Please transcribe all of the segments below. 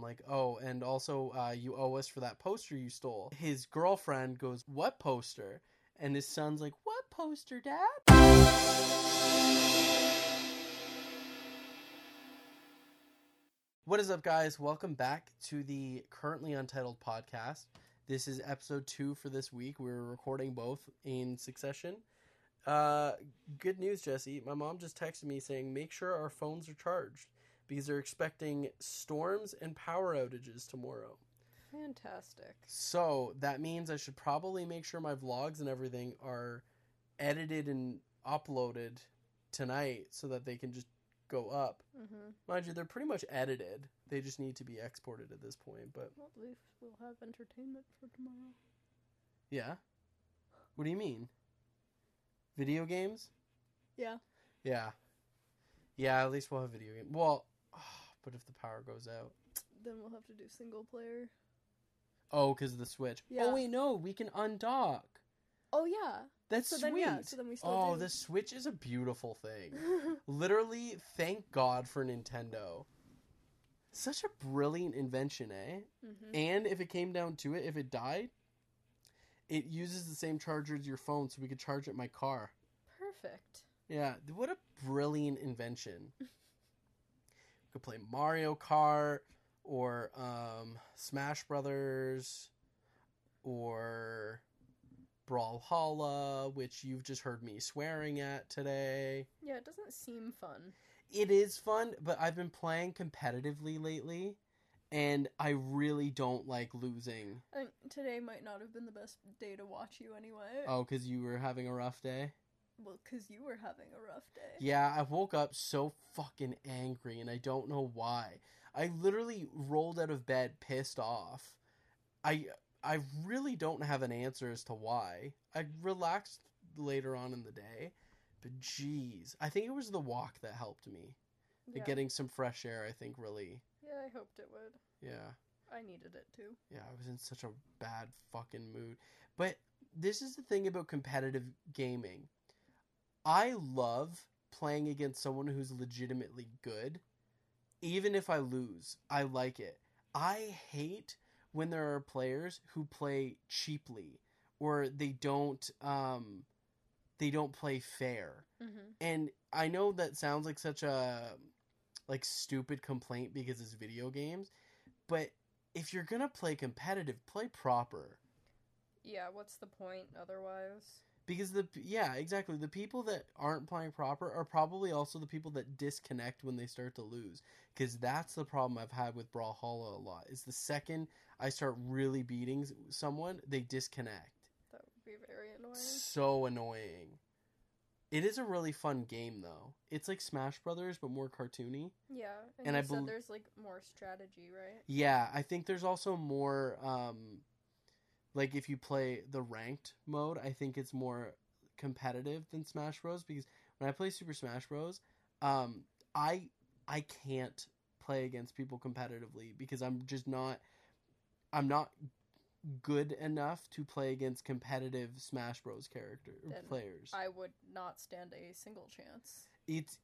I'm like, oh, and also uh, you owe us for that poster you stole. His girlfriend goes, what poster? And his son's like, what poster, dad? What is up, guys? Welcome back to the currently untitled podcast. This is episode two for this week. We're recording both in succession. Uh, good news, Jesse. My mom just texted me saying, make sure our phones are charged because they're expecting storms and power outages tomorrow. Fantastic. So that means I should probably make sure my vlogs and everything are edited and uploaded tonight so that they can just go up. Mm-hmm. Mind you, they're pretty much edited. They just need to be exported at this point. But Well, at least we'll have entertainment for tomorrow. yeah, what do you mean? Video games? Yeah. Yeah, yeah. At least we'll have video game. Well, but if the power goes out, Then we'll have to do single player. oh, because of the Switch. Yeah. Oh wait, no, we can undock. Oh yeah. That's So sweet. then yeah. So then we still oh, do. the Switch is a beautiful thing. Literally, thank God for Nintendo. Such a brilliant invention, eh? mm-hmm. And if it came down to it, if it died, it uses the same charger as your phone, so we could charge it in my car. Perfect. Yeah, what a brilliant invention. could play Mario Kart or um, Smash Brothers or Brawlhalla, which you've just heard me swearing at today. Yeah, it doesn't seem fun. It is fun, but I've been playing competitively lately, and I really don't like losing. I think today might not have been the best day to watch you anyway. Oh, because you were having a rough day? Well, because you were having a rough day. Yeah, I woke up so fucking angry, and I don't know why. I literally rolled out of bed pissed off. I I really don't have an answer as to why. I relaxed later on in the day, but jeez, I think it was the walk that helped me. Yeah. Getting some fresh air, I think, really. yeah, I hoped it would. Yeah. I needed it too. Yeah, I was in such a bad fucking mood. But this is the thing about competitive gaming. I love playing against someone who's legitimately good. Even if I lose, I like it. I hate when there are players who play cheaply or they don't um they don't play fair. Mm-hmm. And I know that sounds like such a like stupid complaint because it's video games, but if you're going to play competitive, play proper. Yeah, what's the point otherwise? Because the yeah, exactly. The people that aren't playing proper are probably also the people that disconnect when they start to lose. Because that's the problem I've had with Brawlhalla a lot. Is the second I start really beating someone, they disconnect. That would be very annoying. So annoying. It is a really fun game though. It's like Smash Brothers but more cartoony. Yeah, and, And you I said bel- there's like more strategy, right? Yeah, I think there's also more um like if you play the ranked mode, I think it's more competitive than Smash Bros because when I play Super Smash Bros, um I I can't play against people competitively because I'm just not I'm not good enough to play against competitive Smash Bros character Then players. I would not stand a single chance. it's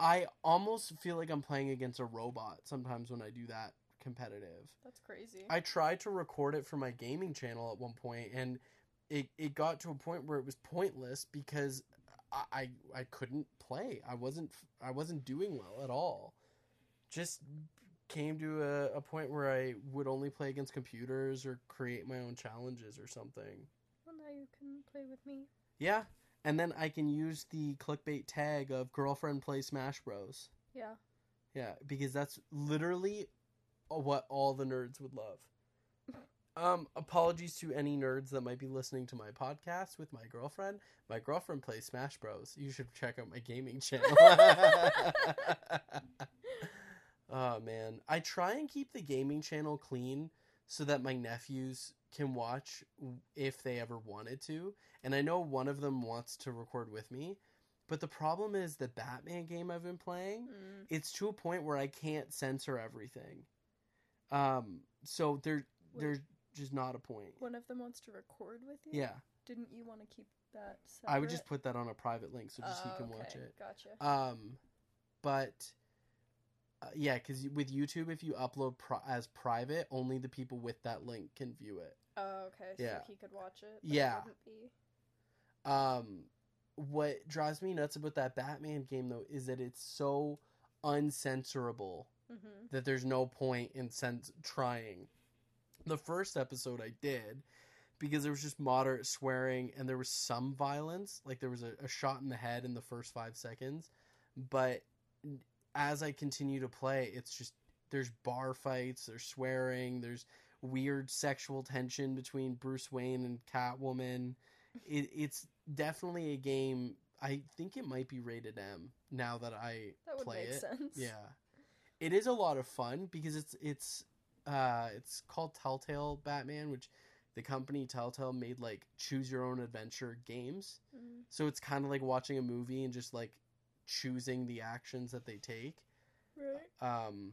I almost feel like I'm playing against a robot sometimes when I do that competitive. That's crazy. I tried to record it for my gaming channel at one point, and it it got to a point where it was pointless because I I, I couldn't play. I wasn't I wasn't doing well at all. Just came to a, a point where I would only play against computers or create my own challenges or something. well, now you can play with me. Yeah, and then I can use the clickbait tag of girlfriend play Smash Bros. Yeah. Yeah, because that's literally what all the nerds would love. Um, apologies to any nerds that might be listening to my podcast with my girlfriend. My girlfriend plays Smash Bros. You should check out my gaming channel. oh man, I try and keep the gaming channel clean so that my nephews can watch if they ever wanted to. And I know one of them wants to record with me, but the problem is the Batman game I've been playing Mm. it's to a point where I can't censor everything. Um, so there, there's just not a point. One of them wants to record with you. Yeah, Didn't you want to keep that? Separate? I would just put that on a private link so just he Oh, can watch it. Gotcha. Um, but Uh, yeah, because with YouTube, if you upload pri- as private, only the people with that link can view it. Oh, okay. So Yeah. he could watch it. Yeah. It. Um, what drives me nuts about that Batman game though is that it's so uncensorable Mm-hmm. that there's no point in sense trying. The first episode I did because there was just moderate swearing and there was some violence, like there was a, a shot in the head in the first five seconds, but as I continue to play, it's just there's bar fights, there's swearing, there's weird sexual tension between Bruce Wayne and Catwoman. It, it's definitely a game. I think it might be rated M now that I That would play make it. sense. Yeah, it is a lot of fun because it's it's uh it's called Telltale Batman, which the company Telltale made like choose your own adventure games. Mm. So it's kind of like watching a movie and just like choosing the actions that they take. Right. Um,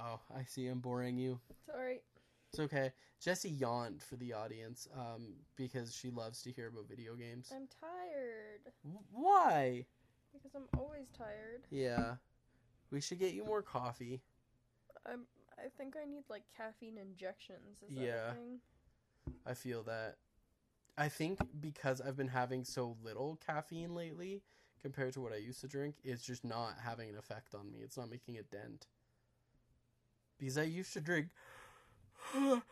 oh, I see. I'm boring you. Sorry. It's okay. Jesse yawned for the audience um, because she loves to hear about video games. I'm tired W- Why? because I'm always tired. Yeah, we should get you more coffee. I'm. I think I need like caffeine injections. Is that Yeah. I feel that. I think because I've been having so little caffeine lately compared to what I used to drink, it's just not having an effect on me. It's not making a dent. Because I used to drink.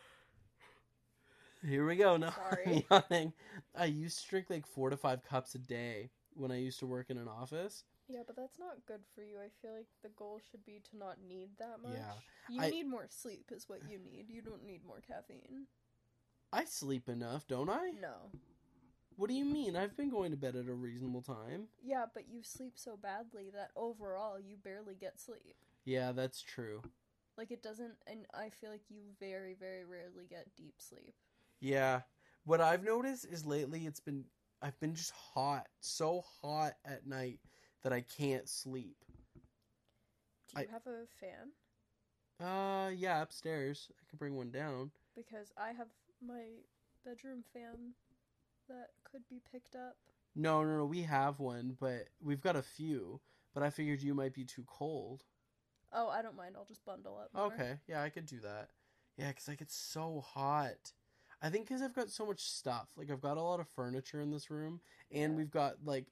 Here we go. Now Sorry. Yawning. I used to drink like four to five cups a day when I used to work in an office. Yeah, but that's not good for you. I feel like the goal should be to not need that much. Yeah, You I- need more sleep, is what you need. You don't need more caffeine. I sleep enough, don't I? No. What do you mean? I've been going to bed at a reasonable time. Yeah, but you sleep so badly that overall you barely get sleep. Yeah, that's true. Like it doesn't, and I feel like you very, very rarely get deep sleep. Yeah. What I've noticed is lately it's been I've been just hot, so hot at night that I can't sleep. Do you I- have a fan? Uh yeah, upstairs. I could bring one down. Because I have my bedroom fan that could be picked up. No, no, no, we have one, but we've got a few. But I figured you might be too cold. Oh, I don't mind. I'll just bundle up. More. Okay, yeah, I could do that. Yeah, because like it's so hot. I think because I've got so much stuff. Like I've got a lot of furniture in this room, and Yeah. we've got like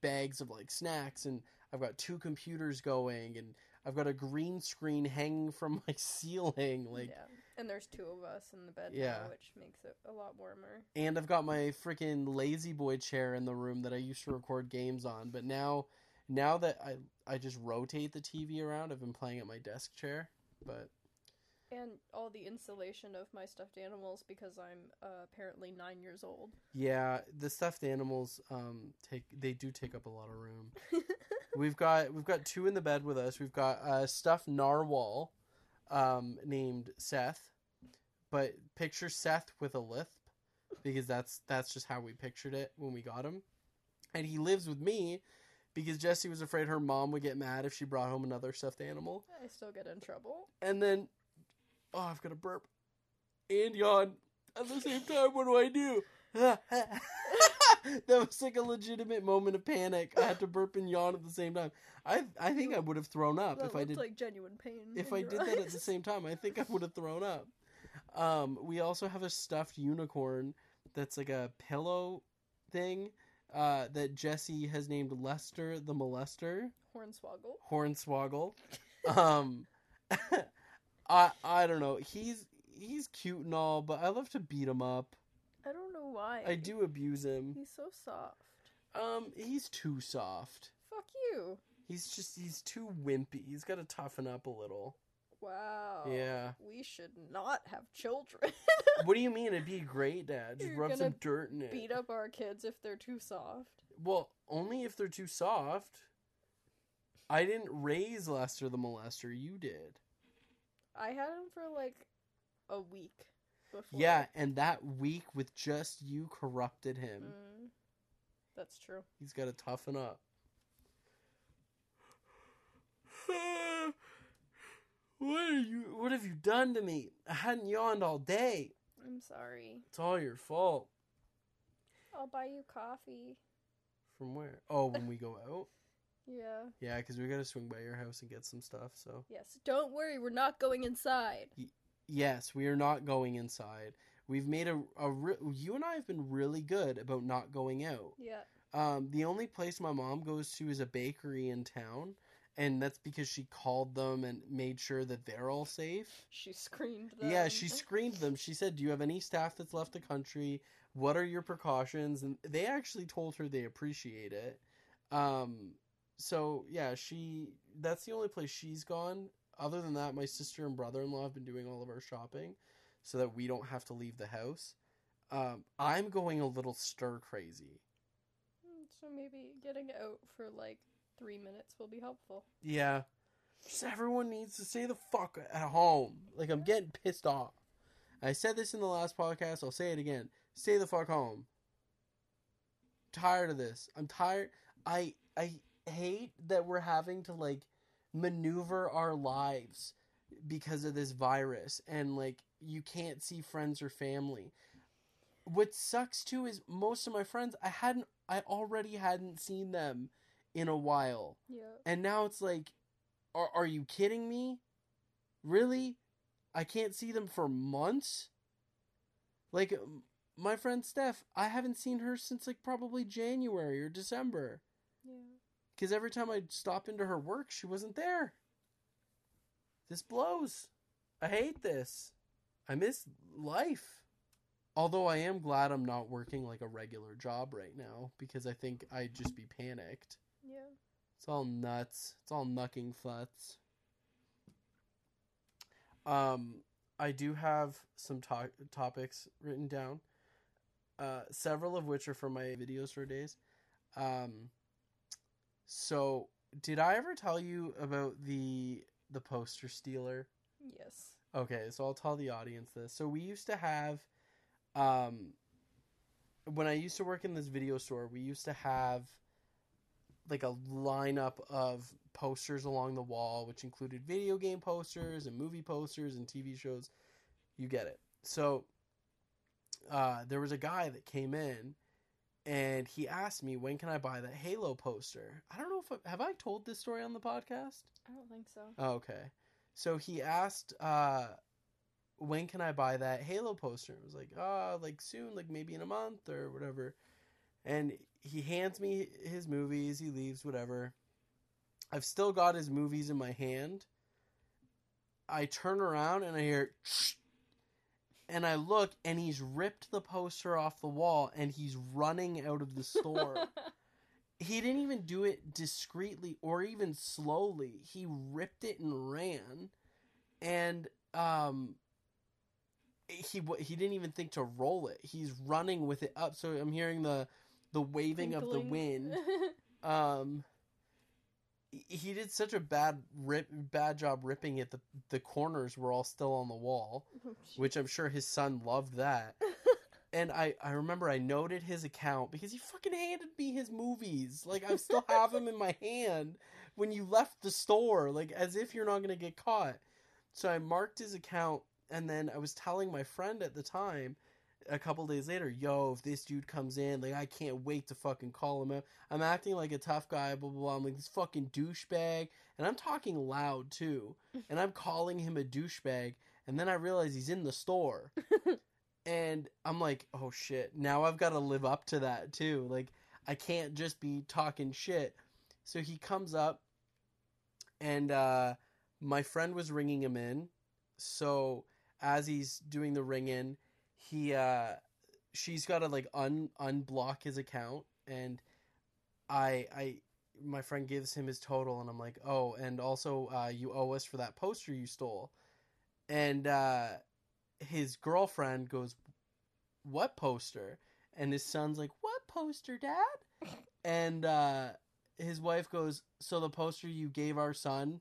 bags of like snacks, and I've got two computers going, and I've got a green screen hanging from my ceiling. Like, yeah, and there's two of us in the bed Yeah. now, which makes it a lot warmer. and I've got my freaking lazy boy chair in the room that I used to record games on. But now, now that I I just rotate the TV around, I've been playing at my desk chair. But And all the insulation of my stuffed animals because I'm uh, apparently nine years old. Yeah, the stuffed animals um take they do take up a lot of room. we've got we've got two in the bed with us. We've got a stuffed narwhal um named Seth. But picture Seth with a lisp because that's that's just how we pictured it when we got him. And he lives with me because Jessie was afraid her mom would get mad if she brought home another stuffed animal. I still get in trouble. And then oh, I've got a burp and yawn at the same time. What do I do? that was like a legitimate moment of panic. I had to burp and yawn at the same time. I I think I would have thrown up That if I did like genuine pain. if I your did that at the same time. I think I would have thrown up. Um, we also have a stuffed unicorn that's like a pillow thing uh, that Jesse has named Lester the Molester. Hornswoggle. Hornswoggle. Um, I I don't know. He's he's cute and all, but I love to beat him up. I don't know why. I do abuse him. He's so soft. Um, he's too soft. Fuck you. He's just he's too wimpy. He's got to toughen up a little. Wow. Yeah. We should not have children. What do you mean? It'd be great, Dad. Just You're rub some dirt in it. Beat up our kids if they're too soft. Well, only if they're too soft. I didn't raise Lester the molester. You did. I had him for like a week before. Yeah, and that week with just you corrupted him. Mm, that's true. He's got to toughen up. what are you? What have you done to me? I hadn't yawned all day. I'm sorry. It's all your fault. I'll buy you coffee. From where? Oh, when we go out. Yeah. Yeah, because we gotta swing by your house and get some stuff. So Yes. Don't worry, we're not going inside. yes, we are not going inside. We've made a, a re- you and I have been really good about not going out. Yeah. Um, the only place my mom goes to is a bakery in town, and that's because she called them and made sure that they're all safe. She screened them. Yeah, she screened them. She said, "Do you have any staff that's left the country? What are your precautions?" And they actually told her they appreciate it. Um, so yeah, she that's the only place she's gone. Other than that, my sister and brother-in-law have been doing all of our shopping, so that we don't have to leave the house. Um, I'm going a little stir crazy. Mm, So maybe getting out for like three minutes will be helpful. Yeah. Just everyone needs to stay the fuck at home. Like I'm getting pissed off. I said this in the last podcast, I'll say it again. Stay the fuck home. Tired of this. I'm tired. I I hate that we're having to like maneuver our lives because of this virus and like you can't see friends or family. What sucks too is most of my friends I hadn't I already hadn't seen them in a while. Yeah. And now it's like, are, are you kidding me? Really? I can't see them for months? Like, my friend Steph, I haven't seen her since like probably January or December. Yeah. Because every time I'd stop into her work, she wasn't there. This blows. I hate this. I miss life. Although I am glad I'm not working like a regular job right now because I think I'd just be panicked. Yeah. It's all nuts. It's all knucking futs. Um, I do have some to- topics written down. Uh, several of which are from my videos for days. Um, so did I ever tell you about the the poster stealer? Yes. Okay, so I'll tell the audience this. So we used to have, um, when I used to work in this video store, we used to have like a lineup of posters along the wall, which included video game posters and movie posters and TV shows. You get it. So uh, there was a guy that came in and he asked me, when can I buy that Halo poster? I don't know if I, have I told this story on the podcast? I don't think so. Oh, okay. So he asked, uh, when can I buy that Halo poster? It was like, ah, like soon, like maybe in a month or whatever. And he hands me his movies, he leaves, whatever. I've still got his movies in my hand. I turn around and I hear, "Shh," and I look, and he's ripped the poster off the wall and he's running out of the store he didn't even do it discreetly or even slowly. He ripped it and ran, and um, he he didn't even think to roll it. He's running with it up. So I'm hearing the the waving of the wind. Um, he- did such a bad rip bad job ripping it. The the corners were all still on the wall, oh, which I'm sure his son loved that. And I, I remember I noted his account because he fucking handed me his movies. Like I still have them in my hand when you left the store, like as if you're not gonna get caught. So I marked his account and then I was telling my friend at the time a couple days later, yo, if this dude comes in, like I can't wait to fucking call him out. I'm acting like a tough guy, blah blah blah. I'm like this fucking douchebag. And I'm talking loud too. And I'm calling him a douchebag, and then I realize he's in the store and I'm like, oh shit, now I've got to live up to that too. Like, I can't just be talking shit. So he comes up, and uh, my friend was ringing him in. So as he's doing the ring in, he uh, she's got to like un unblock his account, and I I my friend gives him his total, and I'm like, oh, and also uh, you owe us for that poster you stole, and. uh his girlfriend goes, "What poster?" And his son's like, "What poster, Dad?" and uh, his wife goes, "So the poster you gave our son,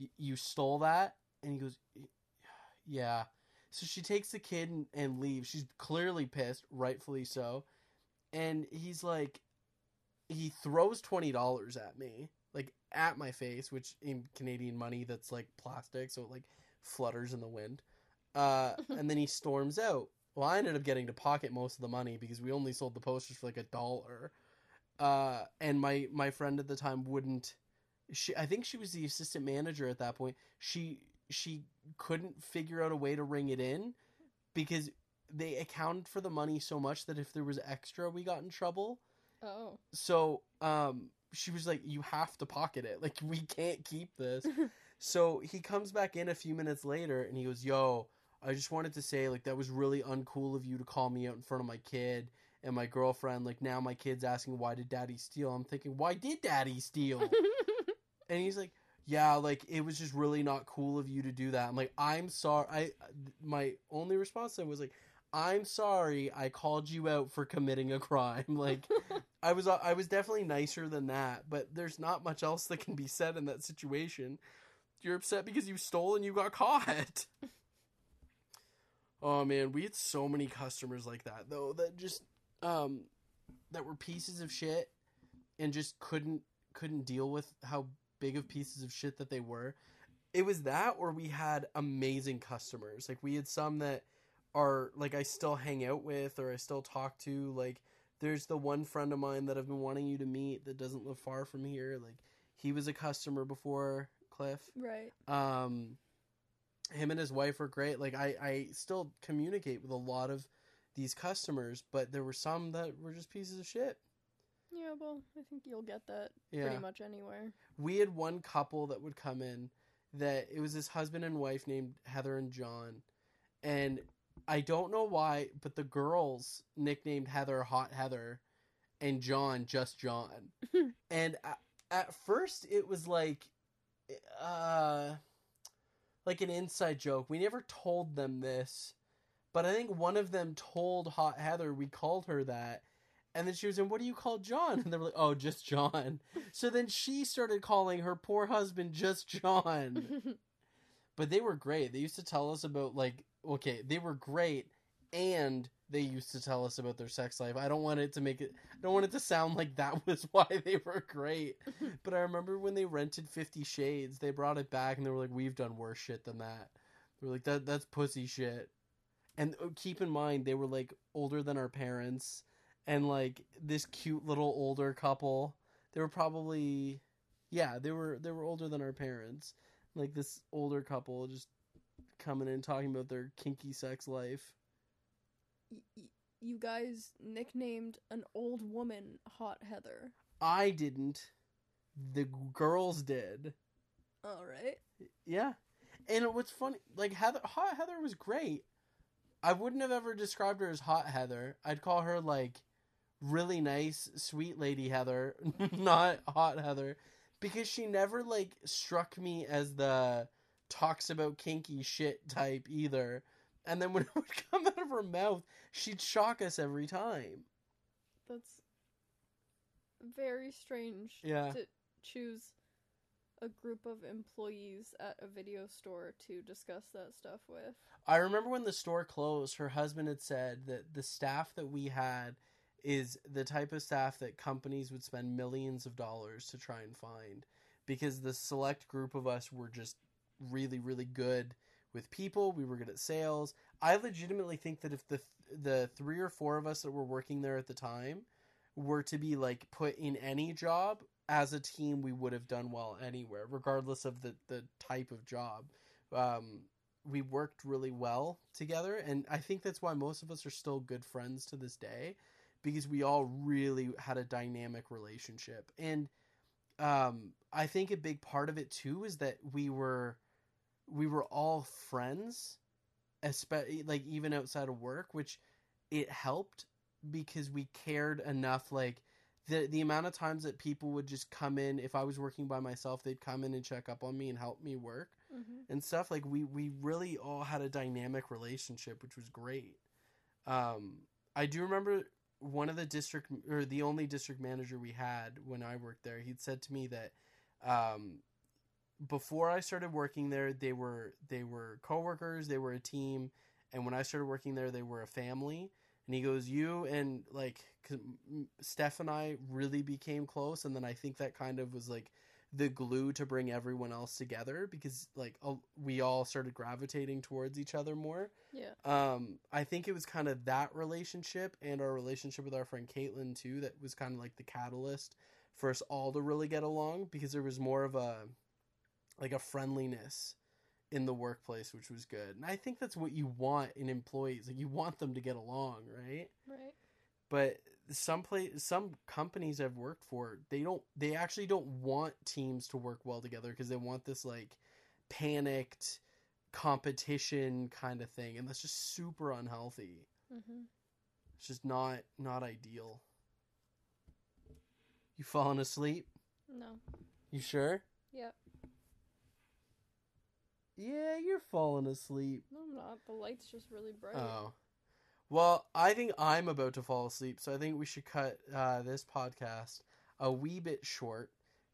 y- you stole that?" And he goes, "Yeah." So she takes the kid and, and leaves. She's clearly pissed, rightfully so. And he's like, he throws twenty dollars at me, like at my face, which in Canadian money that's like plastic, so it like flutters in the wind. Uh, and then he storms out. Well, I ended up getting to pocket most of the money because we only sold the posters for like a dollar. uh, and my my friend at the time wouldn't. She, I think she was the assistant manager at that point. She she couldn't figure out a way to ring it in because they accounted for the money so much that if there was extra, we got in trouble. Oh. So um, she was like, "You have to pocket it. Like we can't keep this." so he comes back in a few minutes later and he goes, "Yo, I just wanted to say like that was really uncool of you to call me out in front of my kid." And my girlfriend, like now my kid's asking why did daddy steal? I'm thinking, why did daddy steal? and he's like yeah like it was just really not cool of you to do that. I'm like i'm sorry i my only response to him was like i'm sorry i called you out for committing a crime. Like i was i was definitely nicer than that but there's not much else that can be said in that situation. You're upset because you stole and you got caught. Oh man we had so many customers like that though that just um that were pieces of shit and just couldn't couldn't deal with how big of pieces of shit that they were. It was that or we had amazing customers. Like we had some that are like I still hang out with or I still talk to. Like there's the one friend of mine that I've been wanting you to meet that doesn't live far from here. Like he was a customer before Cliff. right. Um him and his wife were great. Like I I still communicate with a lot of these customers, but there were some that were just pieces of shit. Yeah, well, I think you'll get that Yeah. pretty much anywhere. we had one couple that would come in that it was this husband and wife named Heather and John. And I don't know why, but the girls nicknamed Heather Hot Heather and John just John. and at, at first it was like uh like an inside joke. We never told them this, but I think one of them told Hot Heather we called her that. And then she was in, what do you call John? And they were like, oh, just John. So then she started calling her poor husband just John. But they were great. They used to tell us about like okay, they were great and they used to tell us about their sex life. I don't want it to make it I don't want it to sound like that was why they were great. But I remember when they rented 50 Shades, they brought it back and they were like we've done worse shit than that. They were like that that's pussy shit. And uh, keep in mind they were like older than our parents and like this cute little older couple. They were probably yeah, they were they were older than our parents. Like this older couple just coming in talking about their kinky sex life. You guys nicknamed an old woman Hot Heather. I didn't. The girls did. All right. Yeah. And what's funny, like Heather, Hot Heather was great. I wouldn't have ever described her as Hot Heather. I'd call her like really nice, sweet lady Heather, not Hot Heather, because she never like struck me as the talks about kinky shit type either. And then when it would come out of her mouth, she'd shock us every time. That's very strange Yeah. to choose a group of employees at a video store to discuss that stuff with. I remember when the store closed, her husband had said that the staff that we had is the type of staff that companies would spend millions of dollars to try and find because the select group of us were just really really good with people, we were good at sales. I legitimately think that if the the 3 or 4 of us that were working there at the time were to be like put in any job as a team we would have done well anywhere regardless of the the type of job. Um we worked really well together and i think that's why most of us are still good friends to this day because we all really had a dynamic relationship. And um, i think a big part of it too is that we were we were all friends especially like even outside of work which it helped because we cared enough like the the amount of times that people would just come in if i was working by myself they'd come in and check up on me and help me work Mm-hmm. and stuff. Like we we really all had a dynamic relationship which was great. Um i do remember one of the district or the only district manager we had when i worked there he'd said to me that um before i started working there they were they were coworkers they were a team and when i started working there they were a family. And he goes you and like steph and i really became close and then i think that kind of was like the glue to bring everyone else together because like we all started gravitating towards each other more. Yeah. Um, I think it was kind of that relationship and our relationship with our friend Caitlin too that was kind of like the catalyst for us all to really get along because there was more of a like a friendliness in the workplace, which was good. And I think that's what you want in employees. Like you want them to get along, right? Right. But some place, some companies I've worked for, they don't, they actually don't want teams to work well together because they want this like panicked competition kind of thing, and that's just super unhealthy. Mhm. It's just not not ideal. You falling asleep? No. You sure? Yep. Yeah, you're falling asleep. No, I'm not. The light's just really bright. Oh. Well, I think I'm about to fall asleep, so I think we should cut uh, this podcast a wee bit short.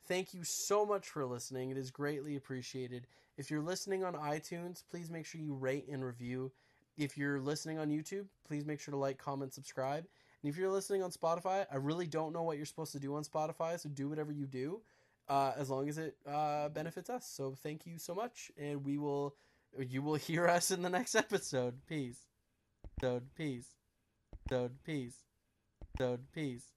Thank you so much for listening. It is greatly appreciated. If you're listening on iTunes, please make sure you rate and review. If you're listening on YouTube, please make sure to like, comment, subscribe. And if you're listening on Spotify, I really don't know what you're supposed to do on Spotify, so do whatever you do, uh, as long as it uh, benefits us. So thank you so much, and we will, you will hear us in the next episode. Peace. Episode. Peace. Episode. Peace. Episode. Peace.